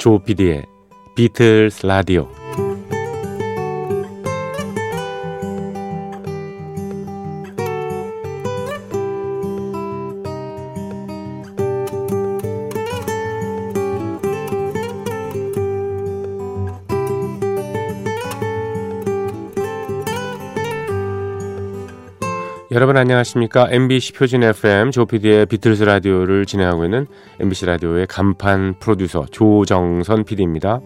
조피디의 비틀스 라디오 여러분 안녕하십니까? MBC 표준 FM 조피디의 비틀스 라디오를 진행하고 있는 MBC 라디오의 간판 프로듀서 조정선 PD입니다.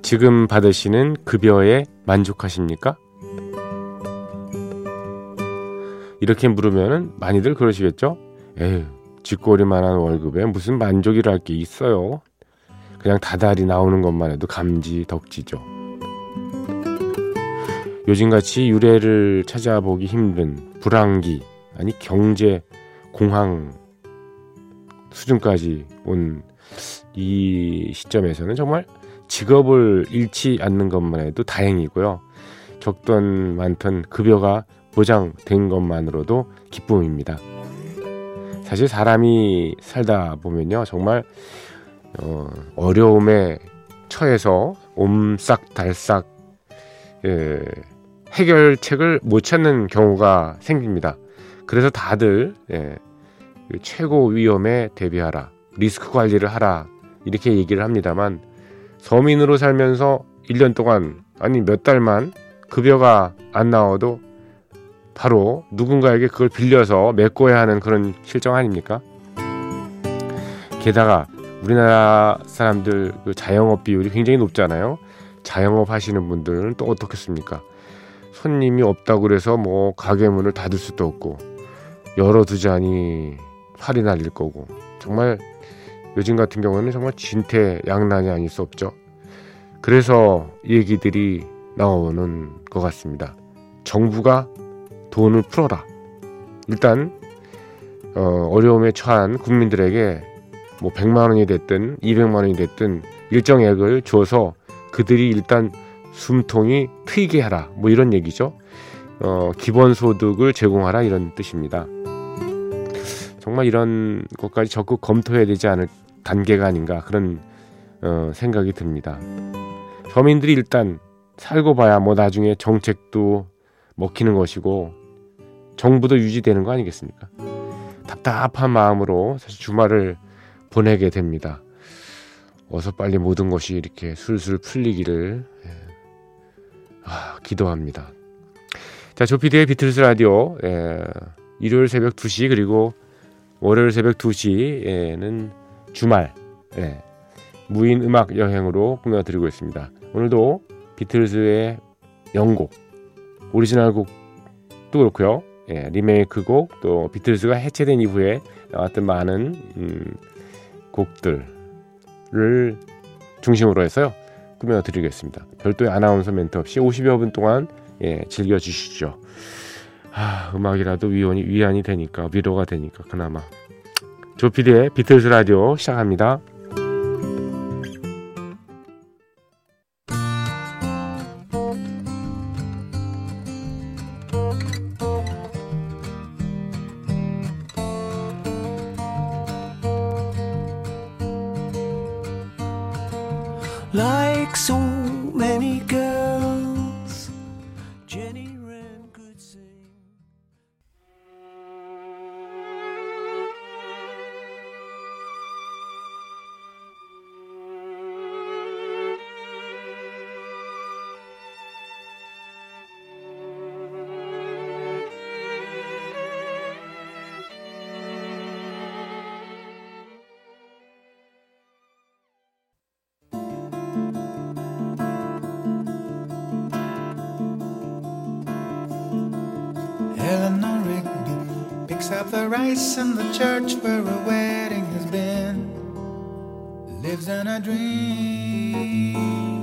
지금 받으시는 급여에 만족하십니까? 이렇게 물으면 많이들 그러시겠죠? 에휴, 쥐꼬리만한 월급에 무슨 만족이랄 게 있어요. 그냥 다달이 나오는 것만 해도 감지 덕지죠. 요즘같이 유래를 찾아보기 힘든 불황기 아니 경제 공황 수준까지 온 이 시점에서는 정말 직업을 잃지 않는 것만 해도 다행이고요. 적던 많던 급여가 보장된 것만으로도 기쁨입니다. 사실 사람이 살다 보면요, 정말 어, 어려움에 처해서 옴싹달싹 예, 해결책을 못 찾는 경우가 생깁니다. 그래서 다들 예, 그 최고 위험에 대비하라, 리스크 관리를 하라 이렇게 얘기를 합니다만 서민으로 살면서 1년 동안 아니 몇 달만 급여가 안 나와도 바로 누군가에게 그걸 빌려서 메꿔야 하는 그런 실정 아닙니까? 게다가 우리나라 사람들 그 자영업 비율이 굉장히 높잖아요. 자영업 하시는 분들은 또 어떻겠습니까? 손님이 없다고 그래서 뭐 가게 문을 닫을 수도 없고 열어두자니 팔이 날릴 거고 정말 요즘 같은 경우는 정말 진퇴양난이 아닐 수 없죠. 그래서 얘기들이 나오는 것 같습니다. 정부가 돈을 풀어라. 일단 어, 어려움에 처한 국민들에게 뭐 100만 원이 됐든 200만 원이 됐든 일정 액을 줘서 그들이 일단 숨통이 트이게 하라 뭐 이런 얘기죠. 어, 기본 소득을 제공하라 이런 뜻입니다. 정말 이런 것까지 적극 검토해야 되지 않을 단계가 아닌가 그런 어, 생각이 듭니다. 서민들이 일단 살고 봐야 뭐 나중에 정책도 먹히는 것이고 정부도 유지되는 거 아니겠습니까? 답답한 마음으로 사실 주말을 보내게 됩니다. 어서 빨리 모든 것이 이렇게 술술 풀리기를 아, 기도합니다. 자, 조피디의 비틀스 라디오 예, 일요일 새벽 2시 그리고 월요일 새벽 2시에는 주말 예, 무인 음악 여행으로 꾸며드리고 있습니다. 오늘도 비틀스의 명곡 오리지널 곡도 그렇고요. 예, 리메이크 곡, 또 비틀스가 해체된 이후에 나왔던 많은 음, 곡들을 중심으로 해서요. 꾸며드리겠습니다. 별도의 아나운서 멘트 없이 50여 분 동안 예, 즐겨주시죠. 아, 음악이라도 위원이, 위안이 되니까, 위로가 되니까, 그나마. 조피디의 비틀스 라디오 시작합니다. Like so many girls. Jenny Wren could sing. Eleanor Rigby picks up the rice in the church where a wedding has been. Lives in a dream.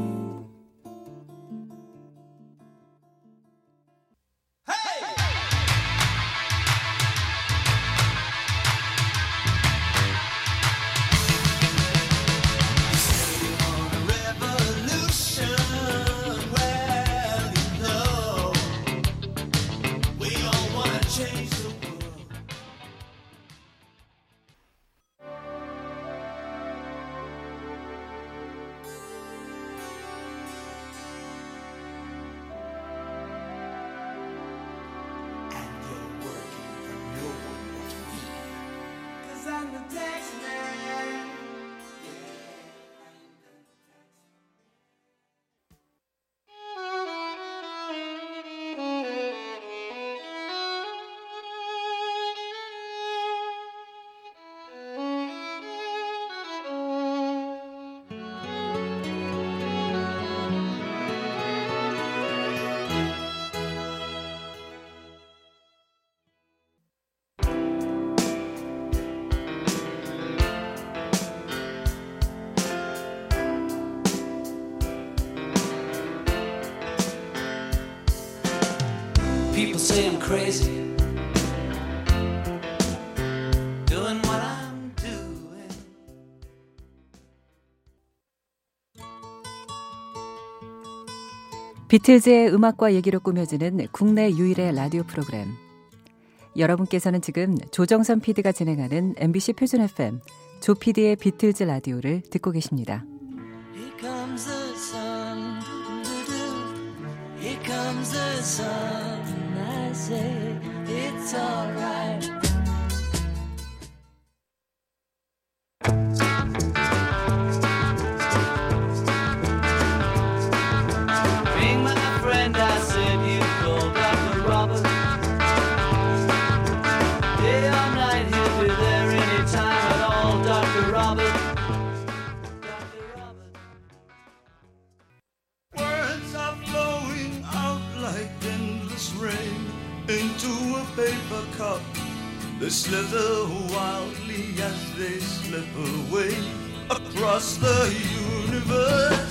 Crazy. Doing what I'm doing. 비틀즈의 음악과 얘기로 꾸며지는 국내 유일의 라디오 프로그램. 여러분께서는 지금 조정선 PD가 진행하는 MBC 표준 FM 조 PD의 비틀즈 라디오를 듣고 계십니다. Here comes the sun. Say it's alright. Cup. They slither wildly as they slip away across the universe.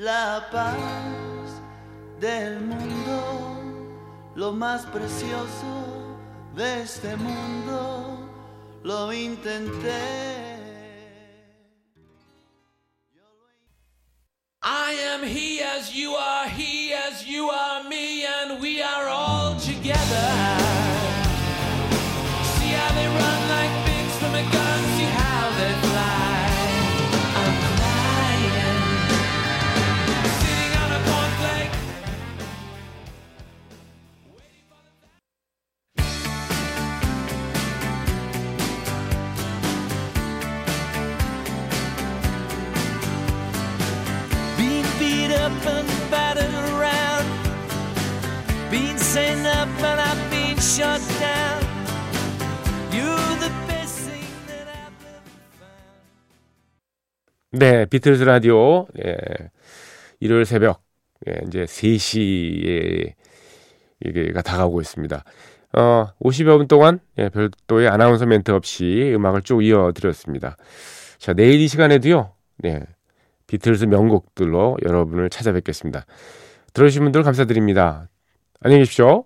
La paz del mundo, lo más precioso de este mundo, lo intenté. I am he as you are, up and battered around. Being sent up and I've been shut down. You're the best thing that I've ever found. 네, 비틀즈 라디오 예, 일요일 새벽 예, 이제 3시에 이게가 다가오고 있습니다. 어, 50여 분 동안 예, 별도의 아나운서 멘트 없이 음악을 쭉 이어드렸습니다. 자, 내일 이 시간에도요. 네, 비틀즈 명곡들로 여러분을 찾아뵙겠습니다. 들어주신 분들 감사드립니다. 안녕히 계십시오.